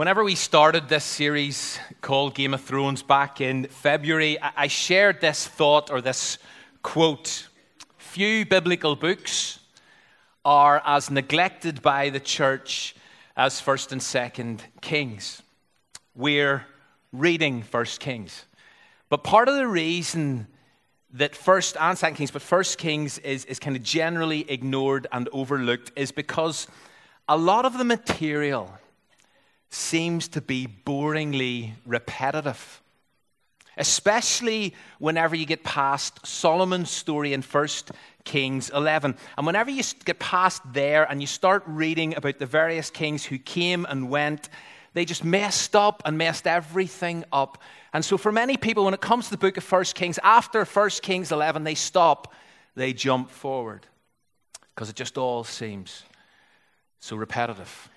Whenever we started this series called Game of Thrones back in February, I shared this thought or this quote Few biblical books are as neglected by the church as 1st and 2nd Kings. We're reading 1st Kings. But part of the reason that 1st and 2nd Kings, but 1st Kings is, is kind of generally ignored and overlooked is because a lot of the material seems to be boringly repetitive. Especially whenever you get past Solomon's story in 1 Kings 11. And whenever you get past there and you start reading about the various kings who came and went, they just messed up and messed everything up. And so, for many people, when it comes to the book of 1 Kings, after 1 Kings 11, they stop, they jump forward because it just all seems so repetitive.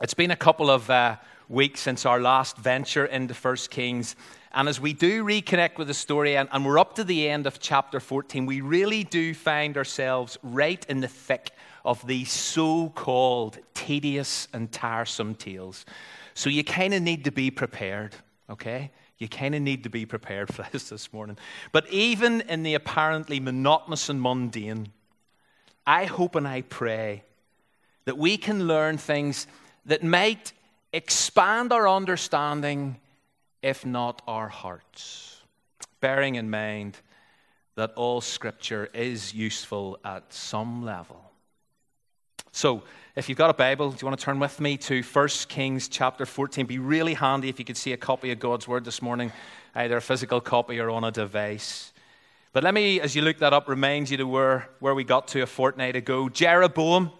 It's been a couple of uh, weeks since our last venture into First Kings. And as we do reconnect with the story, and, and, we're up to the end of chapter 14, we really do find ourselves right in the thick of these so called tedious and tiresome tales. So you kind of need to be prepared, okay? You kind of need to be prepared for this this morning. But even in the apparently monotonous and mundane, I hope and I pray that we can learn things that might expand our understanding, if not our hearts. Bearing in mind that all scripture is useful at some level. So, if you've got a Bible, do you want to turn with me to 1 Kings chapter 14? Be really handy if you could see a copy of God's Word this morning, either a physical copy or on a device. But let me, as you look that up, remind you to where, where we got to a fortnight ago. Jeroboam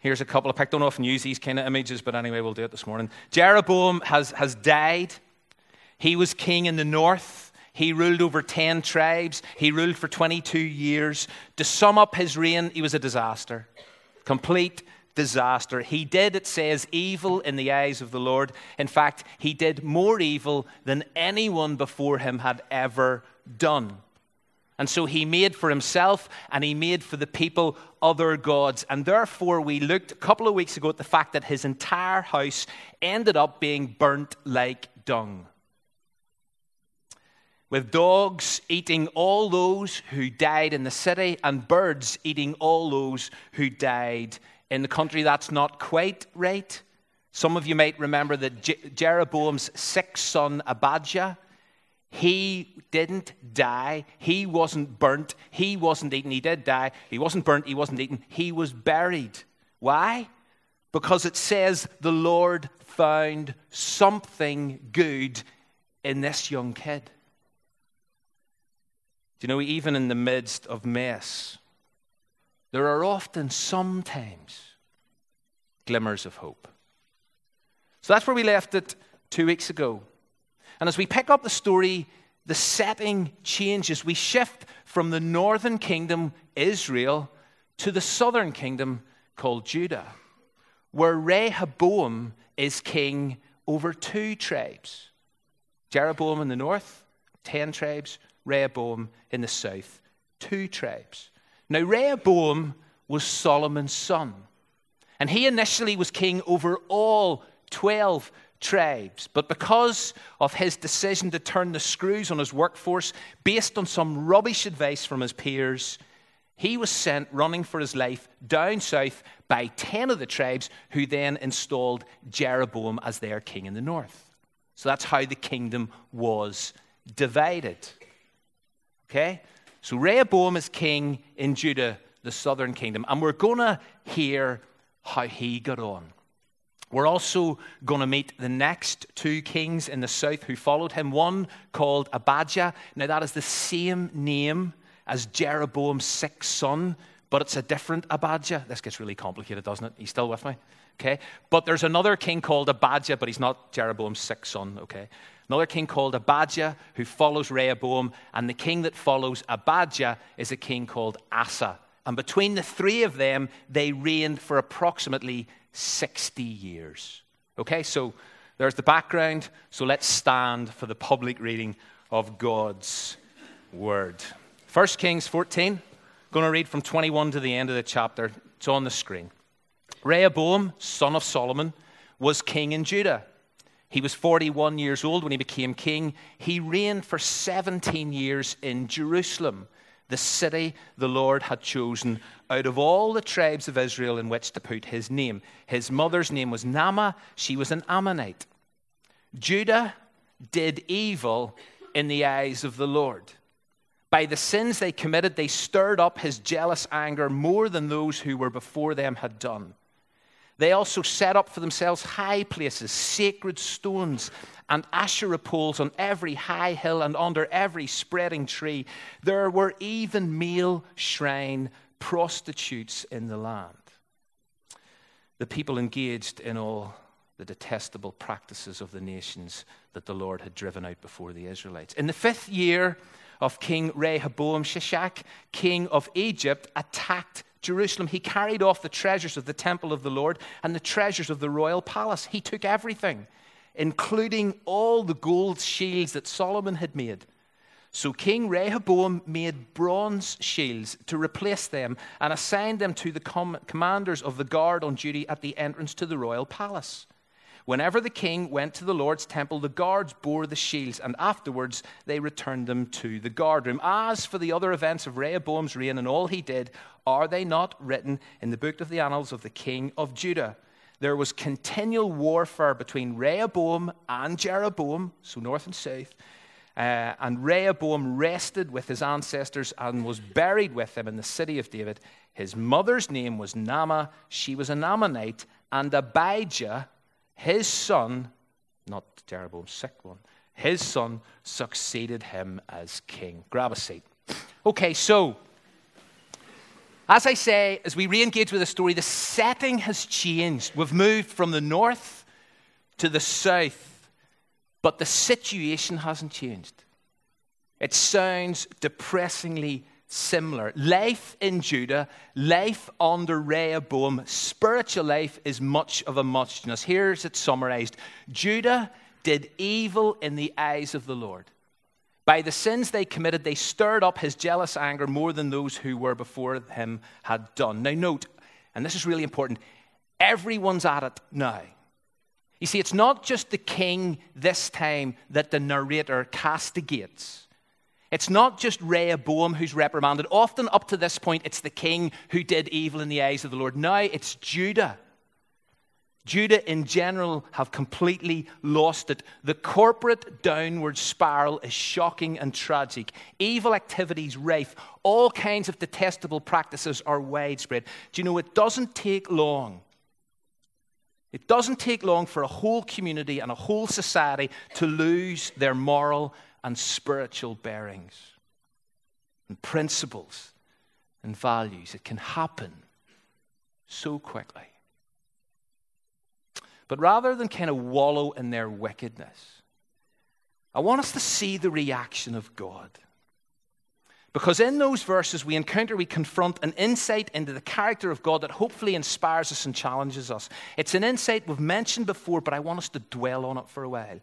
Here's a couple of, I don't often use these kind of images, but anyway, we'll do it this morning. Jeroboam has, has died. He was king in the north. He ruled over 10 tribes. He ruled for 22 years. To sum up his reign, he was a disaster. Complete disaster. He did, it says, evil in the eyes of the Lord. In fact, he did more evil than anyone before him had ever done. And so he made for himself and he made for the people other gods. And therefore, we looked a couple of weeks ago at the fact that his entire house ended up being burnt like dung. With dogs eating all those who died in the city, and birds eating all those who died in the country. That's not quite right. Some of you might remember that Jeroboam's sixth son, Abijah, he didn't die. He wasn't burnt. He wasn't eaten. He did die. He wasn't burnt. He wasn't eaten. He was buried. Why? Because it says the Lord found something good in this young kid. Do you know, even in the midst of mess, there are often sometimes glimmers of hope. So that's where we left it two weeks ago. And as we pick up the story, the setting changes. We shift from the northern kingdom, Israel, to the southern kingdom called Judah, where Rehoboam is king over two tribes Jeroboam in the north, 10 tribes, Rehoboam in the south, two tribes. Now, Rehoboam was Solomon's son, and he initially was king over all 12 tribes. But because of his decision to turn the screws on his workforce based on some rubbish advice from his peers, he was sent running for his life down south by 10 of the tribes, who then installed Jeroboam as their king in the north. So that's how the kingdom was divided. Okay? So Rehoboam is king in Judah, the southern kingdom, and we're going to hear how he got on. We're also going to meet the next two kings in the south who followed him, one called Abijah. Now, that is the same name as Jeroboam's sixth son, but it's a different Abijah. This gets really complicated, doesn't it? He's still with me? Okay. But there's another king called Abijah, but he's not Jeroboam's sixth son, okay? Another king called Abijah who follows Rehoboam, and the king that follows Abijah is a king called Asa. And between the three of them, they reigned for approximately 60 years. Okay, so there's the background. So let's stand for the public reading of God's word. 1 Kings 14, going to read from 21 to the end of the chapter. It's on the screen. Rehoboam, son of Solomon, was king in Judah. He was 41 years old when he became king. He reigned for 17 years in Jerusalem, the city the Lord had chosen out of all the tribes of Israel in which to put his name. His mother's name was Naamah, she was an Ammonite. Judah did evil in the eyes of the Lord. By the sins they committed, they stirred up his jealous anger more than those who were before them had done. They also set up for themselves high places, sacred stones, and Asherah poles on every high hill and under every spreading tree. There were even male shrine prostitutes in the land. The people engaged in all the detestable practices of the nations that the Lord had driven out before the Israelites. In the fifth year of King Rehoboam, Shishak, king of Egypt, attacked Jerusalem. He carried off the treasures of the temple of the Lord and the treasures of the royal palace. He took everything, including all the gold shields that Solomon had made. So King Rehoboam made bronze shields to replace them and assigned them to the com- commanders of the guard on duty at the entrance to the royal palace. Whenever the king went to the Lord's temple, the guards bore the shields, and afterwards they returned them to the guardroom. As for the other events of Rehoboam's reign and all he did, are they not written in the book of the annals of the king of Judah? There was continual warfare between Rehoboam and Jeroboam, so north and south. Uh, and Rehoboam rested with his ancestors and was buried with them in the city of David. His mother's name was Naamah. She was an Ammonite. And Abijah, his son, not Jeroboam's sick one, his son succeeded him as king. Grab a seat. Okay, so as I say, as we re engage with the story, the setting has changed. We've moved from the north to the south, but the situation hasn't changed. It sounds depressingly similar. Life in Judah, life under Rehoboam, spiritual life is much of a muchness. Here's it summarized Judah did evil in the eyes of the Lord. By the sins they committed, they stirred up his jealous anger more than those who were before him had done. Now, note, and this is really important everyone's at it now. You see, it's not just the king this time that the narrator castigates. It's not just Rehoboam who's reprimanded. Often, up to this point, it's the king who did evil in the eyes of the Lord. Now it's Judah. Judah in general have completely lost it. The corporate downward spiral is shocking and tragic. Evil activities rife. All kinds of detestable practices are widespread. Do you know it doesn't take long? It doesn't take long for a whole community and a whole society to lose their moral and spiritual bearings and principles and values. It can happen so quickly. But rather than kind of wallow in their wickedness, I want us to see the reaction of God. Because in those verses, we encounter, we confront an insight into the character of God that hopefully inspires us and challenges us. It's an insight we've mentioned before, but I want us to dwell on it for a while.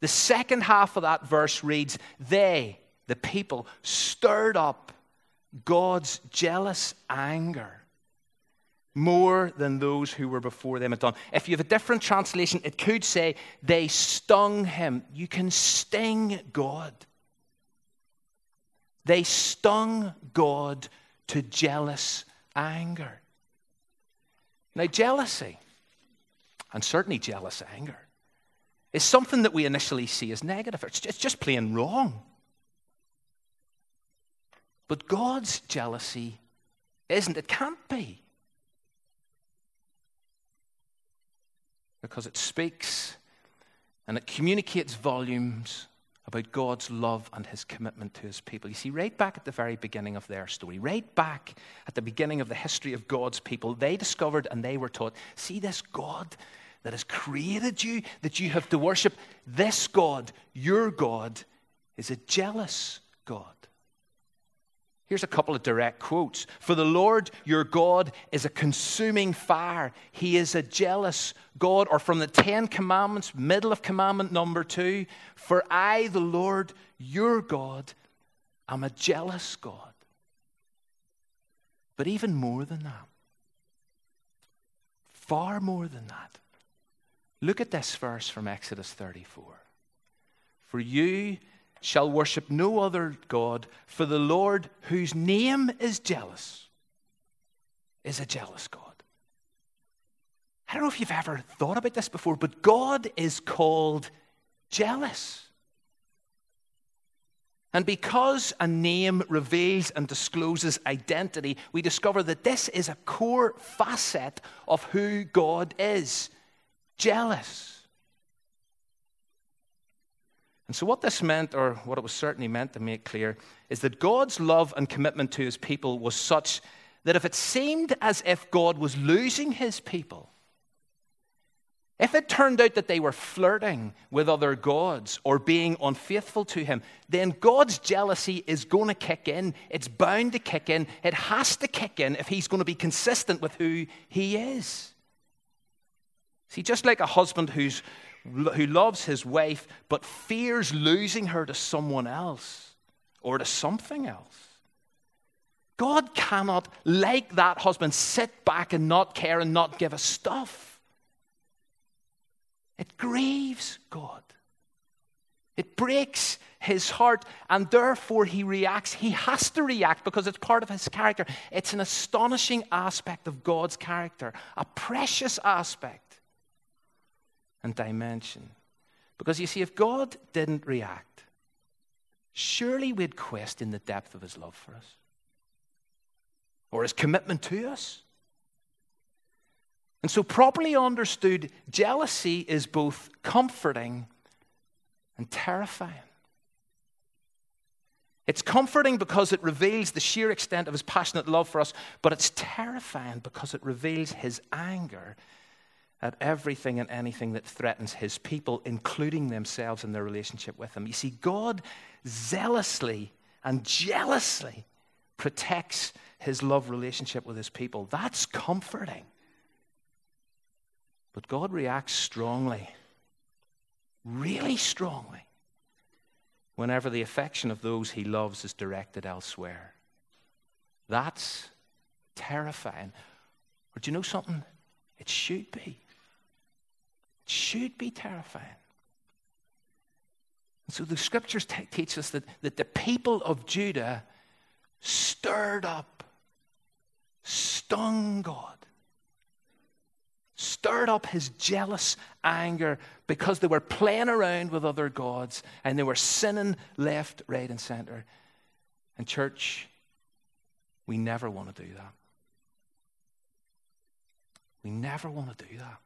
The second half of that verse reads They, the people, stirred up God's jealous anger more than those who were before them had done. If you have a different translation, it could say, They stung him. You can sting God. They stung God to jealous anger. Now, jealousy, and certainly jealous anger, is something that we initially see as negative. It's just plain wrong. But God's jealousy isn't, it can't be. Because it speaks and it communicates volumes about God's love and his commitment to his people. You see, right back at the very beginning of their story, right back at the beginning of the history of God's people, they discovered and they were taught see this God that has created you, that you have to worship, this God, your God, is a jealous God. Here's a couple of direct quotes. For the Lord your God is a consuming fire. He is a jealous God. Or from the Ten Commandments, middle of commandment number two For I, the Lord your God, am a jealous God. But even more than that, far more than that, Look at this verse from Exodus 34. For you shall worship no other God, for the Lord, whose name is jealous, is a jealous God. I don't know if you've ever thought about this before, but God is called jealous. And because a name reveals and discloses identity, we discover that this is a core facet of who God is jealous. And so, what this meant, or what it was certainly meant to make clear, is that God's love and commitment to his people was such that if it seemed as if God was losing his people, if it turned out that they were flirting with other gods or being unfaithful to him, then God's jealousy is going to kick in. It's bound to kick in. It has to kick in if he's going to be consistent with who he is. See, just like a husband who's who loves his wife but fears losing her to someone else or to something else. God cannot, like that husband, sit back and not care and not give a stuff. It grieves God. It breaks his heart, and therefore he reacts. He has to react because it's part of his character. It's an astonishing aspect of God's character, a precious aspect and dimension. Because you see, if God didn't react, surely we'd question the depth of his love for us or his commitment to us. And so, properly understood, jealousy is both comforting and terrifying. It's comforting because it reveals the sheer extent of his passionate love for us, but it's terrifying because it reveals his anger at everything and anything that threatens his people, including themselves and their relationship with him. You see, God zealously and jealously protects his love relationship with his people. That's comforting. But God reacts strongly, really strongly, whenever the affection of those he loves is directed elsewhere. That's terrifying. Or do you know something? It should be should be terrifying. So the scriptures t- teach us that, that the people of Judah stirred up, stung God, stirred up his jealous anger because they were playing around with other gods and they were sinning left, right, and center. And, church, we never want to do that. We never want to do that.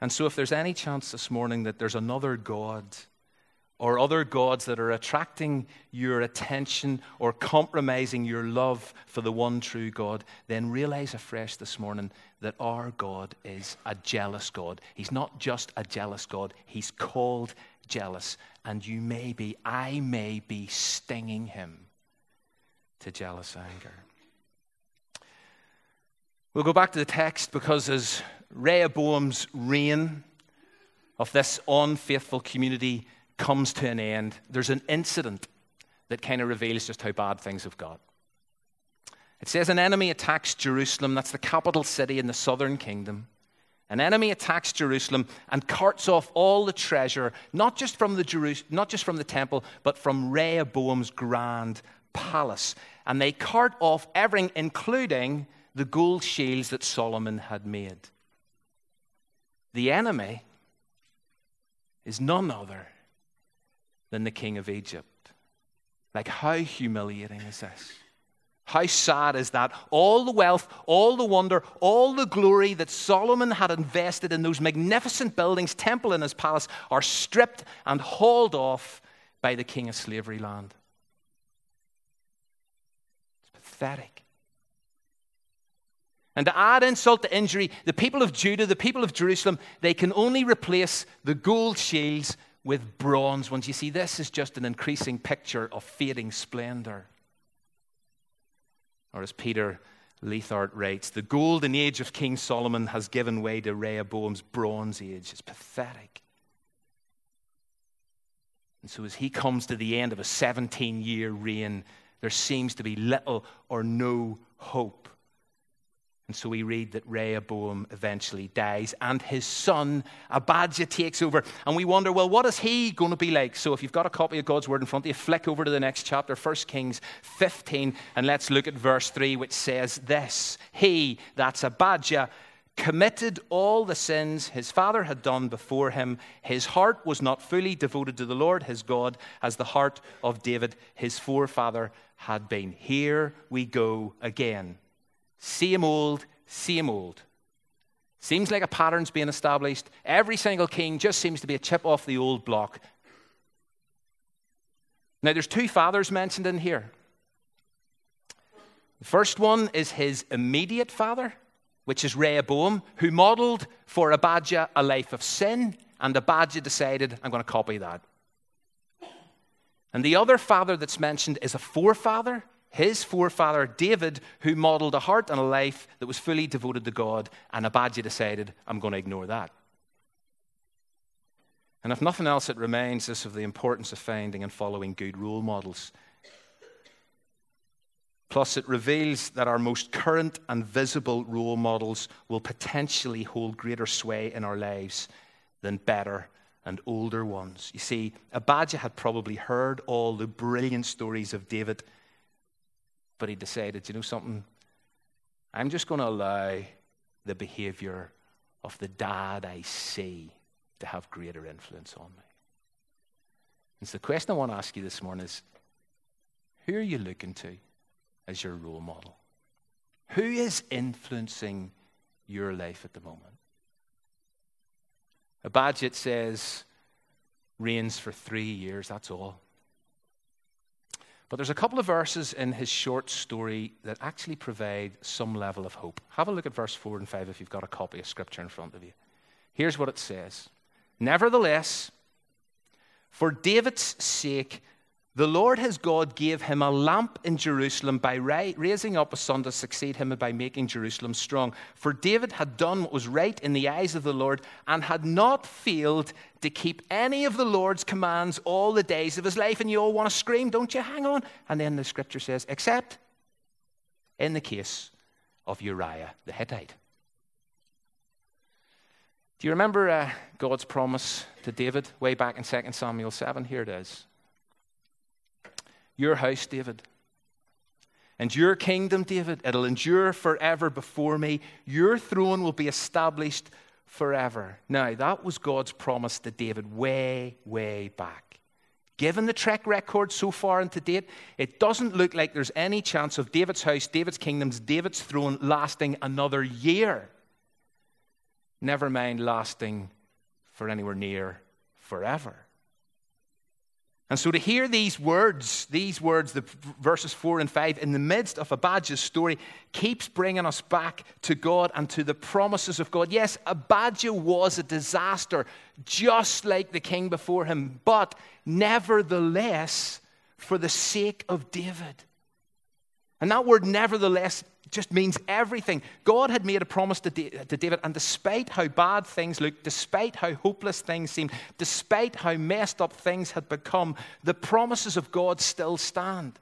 And so, if there's any chance this morning that there's another God or other gods that are attracting your attention or compromising your love for the one true God, then realize afresh this morning that our God is a jealous God. He's not just a jealous God, He's called jealous. And you may be, I may be stinging Him to jealous anger. We'll go back to the text because as Rehoboam's reign of this unfaithful community comes to an end, there's an incident that kind of reveals just how bad things have got. It says an enemy attacks Jerusalem, that's the capital city in the southern kingdom. An enemy attacks Jerusalem and carts off all the treasure, not just from the, not just from the temple, but from Rehoboam's grand palace. And they cart off everything, including the gold shields that Solomon had made. The enemy is none other than the king of Egypt. Like, how humiliating is this? How sad is that? All the wealth, all the wonder, all the glory that Solomon had invested in those magnificent buildings, temple and his palace, are stripped and hauled off by the king of slavery land. It's pathetic. And to add insult to injury, the people of Judah, the people of Jerusalem, they can only replace the gold shields with bronze ones. You see, this is just an increasing picture of fading splendor. Or as Peter Leithart writes, the golden age of King Solomon has given way to Rehoboam's bronze age. It's pathetic. And so, as he comes to the end of a 17 year reign, there seems to be little or no hope And so we read that Rehoboam eventually dies and his son Abijah takes over. And we wonder, well, what is he going to be like? So if you've got a copy of God's Word in front of you, flick over to the next chapter, 1 Kings 15, and let's look at verse 3, which says this He, that's Abijah, committed all the sins his father had done before him. His heart was not fully devoted to the Lord his God as the heart of David, his forefather, had been. Here we go again. Same old, same old. Seems like a pattern's being established. Every single king just seems to be a chip off the old block. Now, there's two fathers mentioned in here. The first one is his immediate father, which is Rehoboam, who modeled for Abijah a life of sin, and Abijah decided, I'm going to copy that. And the other father that's mentioned is a forefather, his forefather David, who modeled a heart and a life that was fully devoted to God, and Abijah decided, I'm going to ignore that. And if nothing else, it reminds us of the importance of finding and following good role models. Plus, it reveals that our most current and visible role models will potentially hold greater sway in our lives than better and older ones. You see, Abijah had probably heard all the brilliant stories of David but he decided, you know something? I'm just going to allow the behavior of the dad I see to have greater influence on me. And so the question I want to ask you this morning is who are you looking to as your role model? Who is influencing your life at the moment? Abijah says reigns for three years, that's all. But there's a couple of verses in his short story that actually provide some level of hope. Have a look at verse 4 and 5 if you've got a copy of Scripture in front of you. Here's what it says Nevertheless, for David's sake, the Lord his God gave him a lamp in Jerusalem by raising up a son to succeed him and by making Jerusalem strong. For David had done what was right in the eyes of the Lord and had not failed to keep any of the Lord's commands all the days of his life. And you all want to scream, don't you? Hang on. And then the scripture says, except in the case of Uriah the Hittite. Do you remember uh, God's promise to David way back in 2 Samuel 7? Here it is your house, David. And your kingdom, David, it'll endure forever before me. Your throne will be established forever. Now, that was God's promise to David way, way back. Given the track record so far and to date, it doesn't look like there's any chance of David's house, David's kingdoms, David's throne lasting another year. Never mind lasting for anywhere near forever. And so to hear these words, these words, the verses 4 and 5, in the midst of Abijah's story, keeps bringing us back to God and to the promises of God. Yes, Abijah was a disaster, just like the king before him, but nevertheless, for the sake of David. And that word nevertheless just means everything. God had made a promise to, David, and despite how bad things looked, despite how hopeless things seemed, despite how messed up things had become, the promises of God still stand.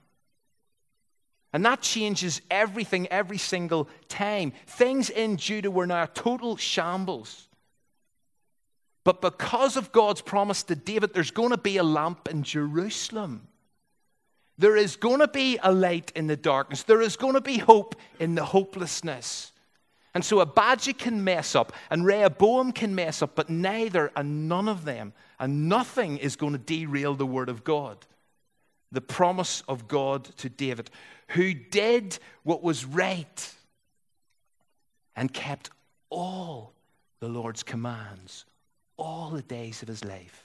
And that changes everything every single time. Things in Judah were now a total shambles. But because of God's promise to David, there's going to be a lamp in Jerusalem. There is going to be a light in the darkness. There is going to be hope in the hopelessness. And so a Abijah can mess up and Rehoboam can mess up, but neither and none of them and nothing is going to derail the word of God. The promise of God to David, who did what was right and kept all the Lord's commands all the days of his life,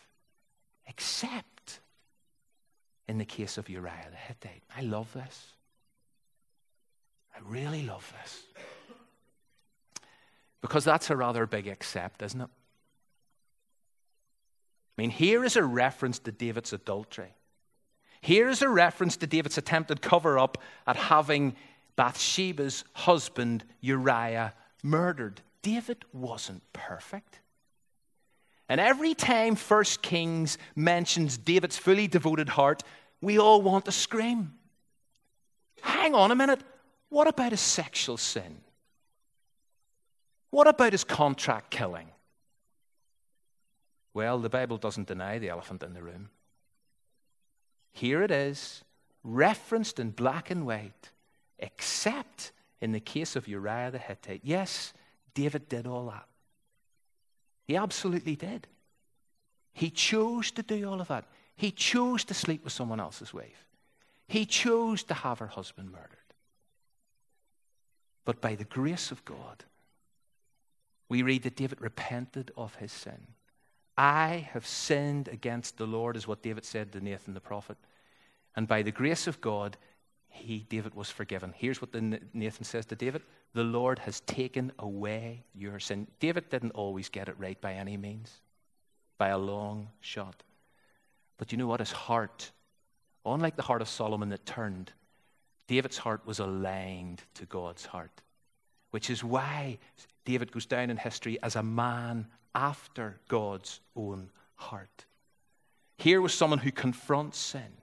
except in the case of Uriah the Hittite. I love this. I really love this. Because that's a rather big accept, isn't it? I mean, here is a reference to David's adultery. Here is a reference to David's attempted cover up at having Bathsheba's husband, Uriah, murdered. David wasn't perfect. And every time First Kings mentions David's fully devoted heart, we all want to scream. Hang on a minute. What about his sexual sin? What about his contract killing? Well, the Bible doesn't deny the elephant in the room. Here it is, referenced in black and white, except in the case of Uriah the Hittite. Yes, David did all that. He absolutely did. He chose to do all of that. He chose to sleep with someone else's wife. He chose to have her husband murdered. But by the grace of God, we read that David repented of his sin. I have sinned against the Lord, is what David said to Nathan the prophet. And by the grace of God, he, David, was forgiven. Here's what the, Nathan says to David The Lord has taken away your sin. David didn't always get it right by any means, by a long shot. But you know what? His heart, unlike the heart of Solomon that turned, David's heart was aligned to God's heart, which is why David goes down in history as a man after God's own heart. Here was someone who confronts sin.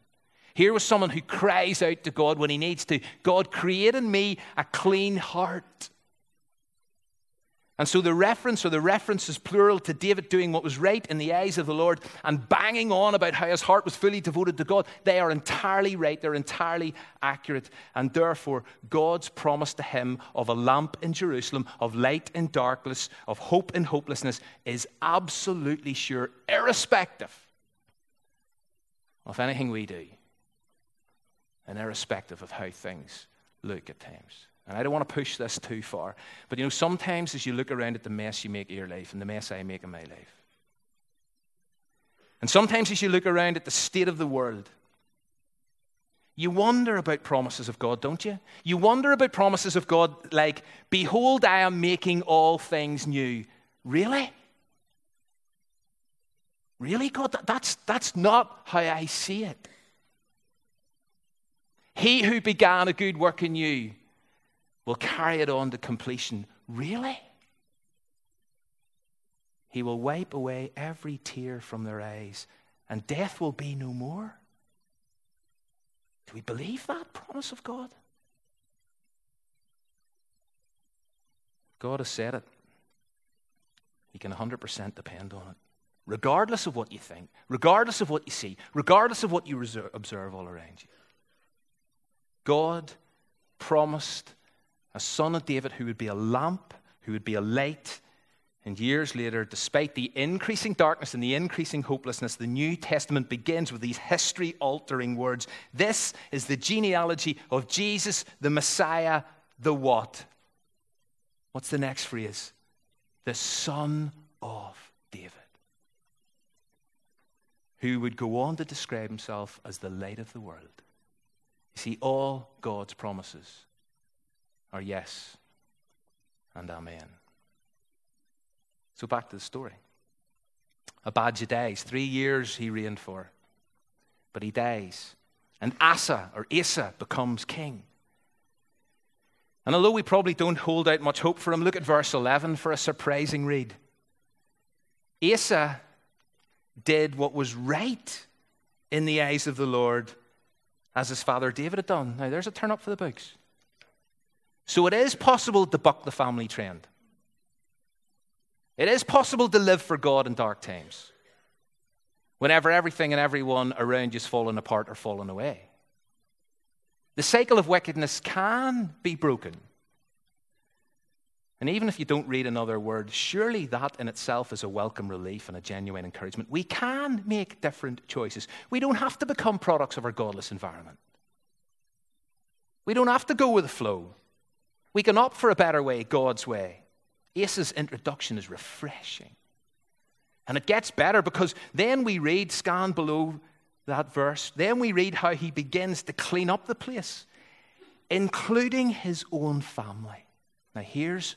Here was someone who cries out to God when he needs to God, create in me a clean heart. And so the reference or the reference is plural to David doing what was right in the eyes of the Lord and banging on about how his heart was fully devoted to God. They are entirely right, they're entirely accurate. And therefore, God's promise to him of a lamp in Jerusalem, of light in darkness, of hope in hopelessness is absolutely sure, irrespective of anything we do and irrespective of how things look at times. And I don't want to push this too far, but you know, sometimes as you look around at the mess you make of your life and the mess I make of my life, and sometimes as you look around at the state of the world, you wonder about promises of God, don't you? You wonder about promises of God like, Behold, I am making all things new. Really? Really, God? That's, that's not how I see it. He who began a good work in you will carry it on to completion. Really? He will wipe away every tear from their eyes, and death will be no more. Do we believe that promise of God? God has said it. You can 100% depend on it. Regardless of what you think, regardless of what you see, regardless of what you observe all around you. God promised a son of David who would be a lamp, who would be a light. And years later, despite the increasing darkness and the increasing hopelessness, the New Testament begins with these history altering words. This is the genealogy of Jesus, the Messiah, the what? What's the next phrase? The Son of David. Who would go on to describe himself as the light of the world. You see, all God's promises are yes and amen. So back to the story. Abijah dies. Three years he reigned for. But he dies. And Asa, or Asa, becomes king. And although we probably don't hold out much hope for him, look at verse 11 for a surprising read. Asa did what was right in the eyes of the Lord as his father David had done. Now, there's a turn up for the books. So it is possible to buck the family trend. It is possible to live for God in dark times whenever everything and everyone around you is falling apart or falling away. The cycle of wickedness can be broken. And even if you don't read another word, surely that in itself is a welcome relief and a genuine encouragement. We can make different choices. We don't have to become products of our godless environment. We don't have to go with the flow. We can opt for a better way, God's way. Asa's introduction is refreshing. And it gets better because then we read, scan below that verse, then we read how he begins to clean up the place, including his own family. Now, here's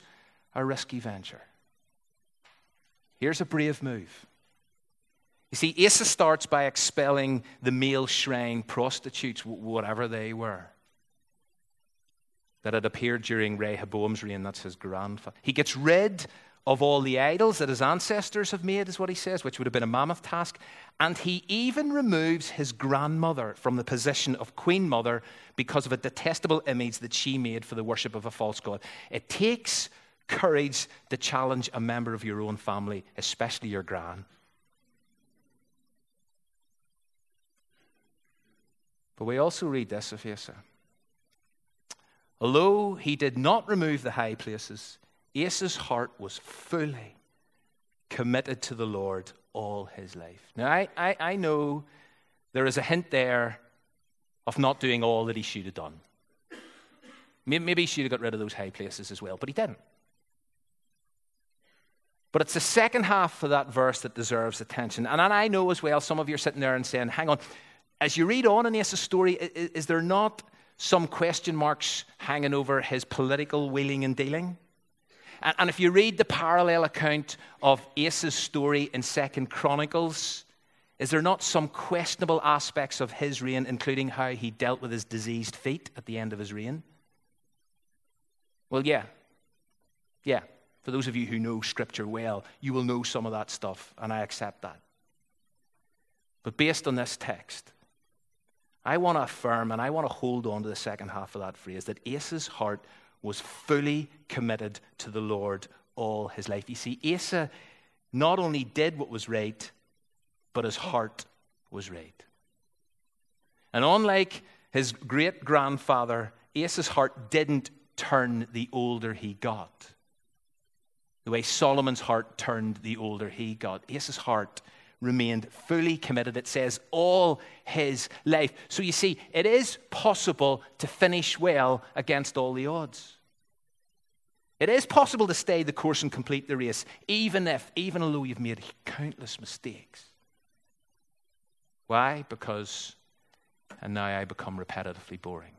a risky venture. Here's a brave move. You see, Asa starts by expelling the male shrine prostitutes, whatever they were, that had appeared during Rehoboam's reign. That's his grandfather. He gets rid of all the idols that his ancestors have made, is what he says, which would have been a mammoth task. And he even removes his grandmother from the position of queen mother because of a detestable image that she made for the worship of a false god. It takes courage to challenge a member of your own family, especially your gran. But we also read this of. Although he did not remove the high places, Asa's heart was fully committed to the Lord all his life. Now, I, I, I know there is a hint there of not doing all that he should have done. Maybe he should have got rid of those high places as well, but he didn't. But it's the second half of that verse that deserves attention. And I know as well, some of you are sitting there and saying, hang on, as you read on in Asa's story, is, is there not some question marks hanging over his political wheeling and dealing? And, and if you read the parallel account of Asa's story in Second Chronicles, is there not some questionable aspects of his reign, including how he dealt with his diseased feet at the end of his reign? Well, yeah. Yeah. For those of you who know Scripture well, you will know some of that stuff, and I accept that. But based on this text, I want to affirm and I want to hold on to the second half of that phrase that Asa's heart was fully committed to the Lord all his life. You see, Asa not only did what was right, but his heart was right. And unlike his great grandfather, Asa's heart didn't turn the older he got. The way Solomon's heart turned the older he got. Asa's heart remained fully committed, it says, all his life. So you see, it is possible to finish well against all the odds. It is possible to stay the course and complete the race, even if, even although you've made countless mistakes. Why? Because, and now I become repetitively boring.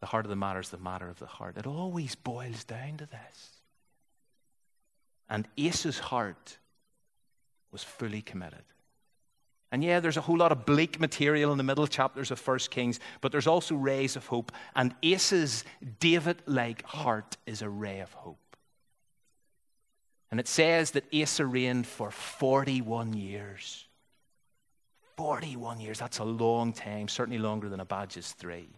The heart of the matter is the matter of the heart. It always boils down to this. And Asa's heart was fully committed. And yeah, there's a whole lot of bleak material in the middle chapters of First Kings, but there's also rays of hope. And Asa's David like heart is a ray of hope. And it says that Asa reigned for 41 years. 41 years, that's a long time, certainly longer than Abijah's three.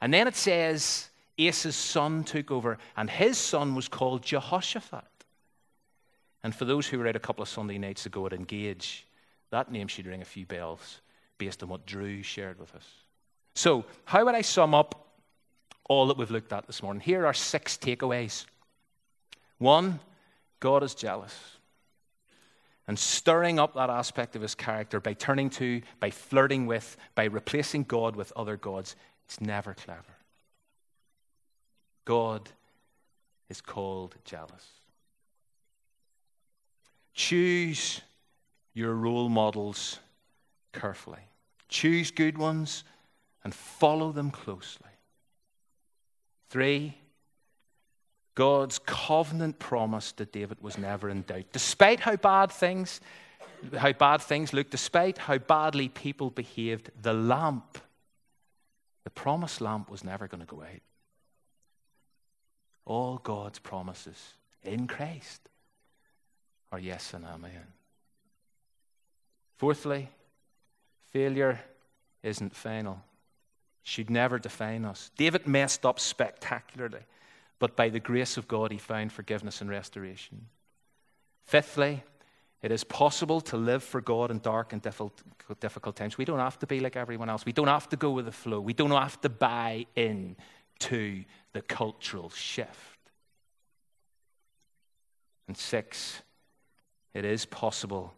And then it says Asa's son took over, and his son was called Jehoshaphat. And for those who out a couple of Sunday nights ago at Engage, that name should ring a few bells based on what Drew shared with us. So, how would I sum up all that we've looked at this morning? Here are six takeaways. One, God is jealous. And stirring up that aspect of his character by turning to, by flirting with, by replacing God with other gods it's never clever. God is called jealous. Choose your role models carefully. Choose good ones and follow them closely. Three, God's covenant promise to David was never in doubt. Despite how bad things, how bad things looked, despite how badly people behaved, the lamp the promised lamp was never going to go out. All God's promises in Christ are yes and amen. Fourthly, failure isn't final. Should never define us. David messed up spectacularly, but by the grace of God, he found forgiveness and restoration. Fifthly, it is possible to live for God in dark and difficult times. We don't have to be like everyone else. We don't have to go with the flow. We don't have to buy in to the cultural shift. And six, it is possible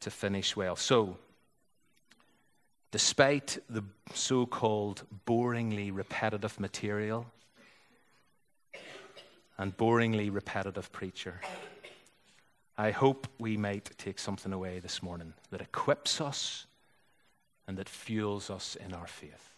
to finish well. So, despite the so called boringly repetitive material and boringly repetitive preacher, I hope we might take something away this morning that equips us and that fuels us in our faith.